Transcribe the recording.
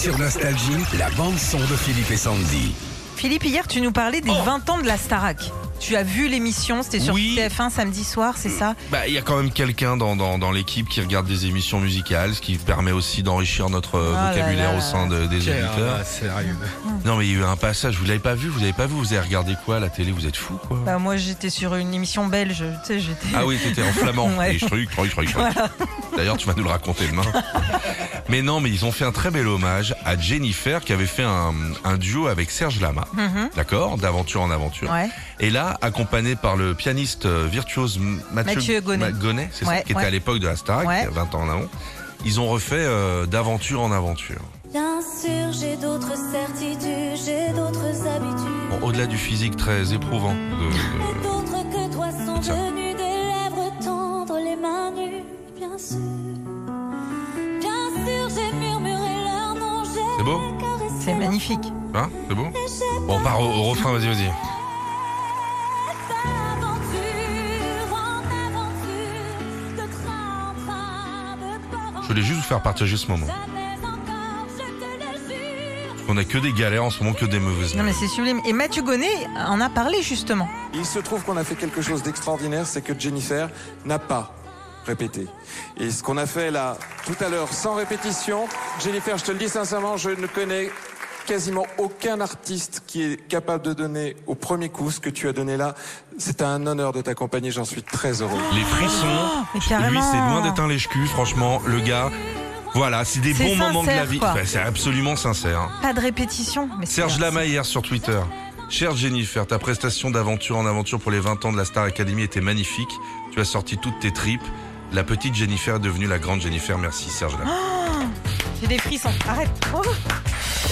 Sur Nostalgie, la bande-son de Philippe et Sandy. Philippe, hier, tu nous parlais des 20 ans de la Starac. Tu as vu l'émission, c'était sur Oui. TF1 samedi soir, c'est ça? Bah, il y a quand même quelqu'un dans, dans, dans l'équipe qui regarde des émissions musicales, ce qui permet aussi d'enrichir notre euh, Ah là vocabulaire là. au sein de- des auditeurs. sérieux. Non, mais il y a eu un passage, vous l'avez pas vu, vous l'avez pas vu, vous avez regardé quoi à la télé, vous êtes fou quoi bah, Moi, j'étais sur une émission belge, tu sais, j'étais... Ah oui, t'étais en flamand. Ouais. Et je truc, truc, truc, truc. D'ailleurs, tu vas nous le raconter demain. Mais non, mais ils ont fait un très bel hommage à Jennifer qui avait fait un, un duo avec Serge Lama. Mhm. D'accord? D'aventure en aventure. Ouais. Et là, accompagné par le pianiste euh, virtuose Mathieu, Mathieu Gonnet. Gonnet, c'est ça, Ouais, qui était ouais. à l'époque de la Starac, Ouais. il y a 20 ans en avant. Ils ont refait euh, d'aventure en aventure. Bien sûr, j'ai d'autres certitudes, j'ai d'autres habitudes. Bon, Au-delà du physique très éprouvant. de- de- D'autres que toi sont Ça. des lèvres tendres, les mains nues, bien sûr. Bien sûr, j'ai murmuré leur nom, j'ai C'est beau C'est magnifique. Hein C'est beau Bon, on part au, au refrain, vas-y, vas-y. Je voulais juste vous faire partager ce moment. On a que des galères en ce moment, que des mauvaises Non, mais c'est sublime. Et Mathieu Gonnet en a parlé, justement. Il se trouve qu'on a fait quelque chose d'extraordinaire, c'est que Jennifer n'a pas répété. Et ce qu'on a fait là, tout à l'heure, sans répétition, Jennifer, je te le dis sincèrement, je ne connais quasiment aucun artiste qui est capable de donner au premier coup ce que tu as donné là. C'est un honneur de t'accompagner, j'en suis très heureux. Les frissons, Oh, mais lui, c'est loin d'être un lèche-cul, franchement. Le gars, voilà, c'est des bons moments de la vie. Enfin, c'est absolument sincère. Pas de répétition. Mais c'est- Serge Lama hier sur Twitter. Chère Jennifer, ta prestation d'aventure en aventure pour les 20 ans de la Star Academy était magnifique. Tu as sorti toutes tes tripes. La petite Jennifer est devenue la grande Jennifer. Merci Serge Lama. J'ai des frissons. Arrête. Oh.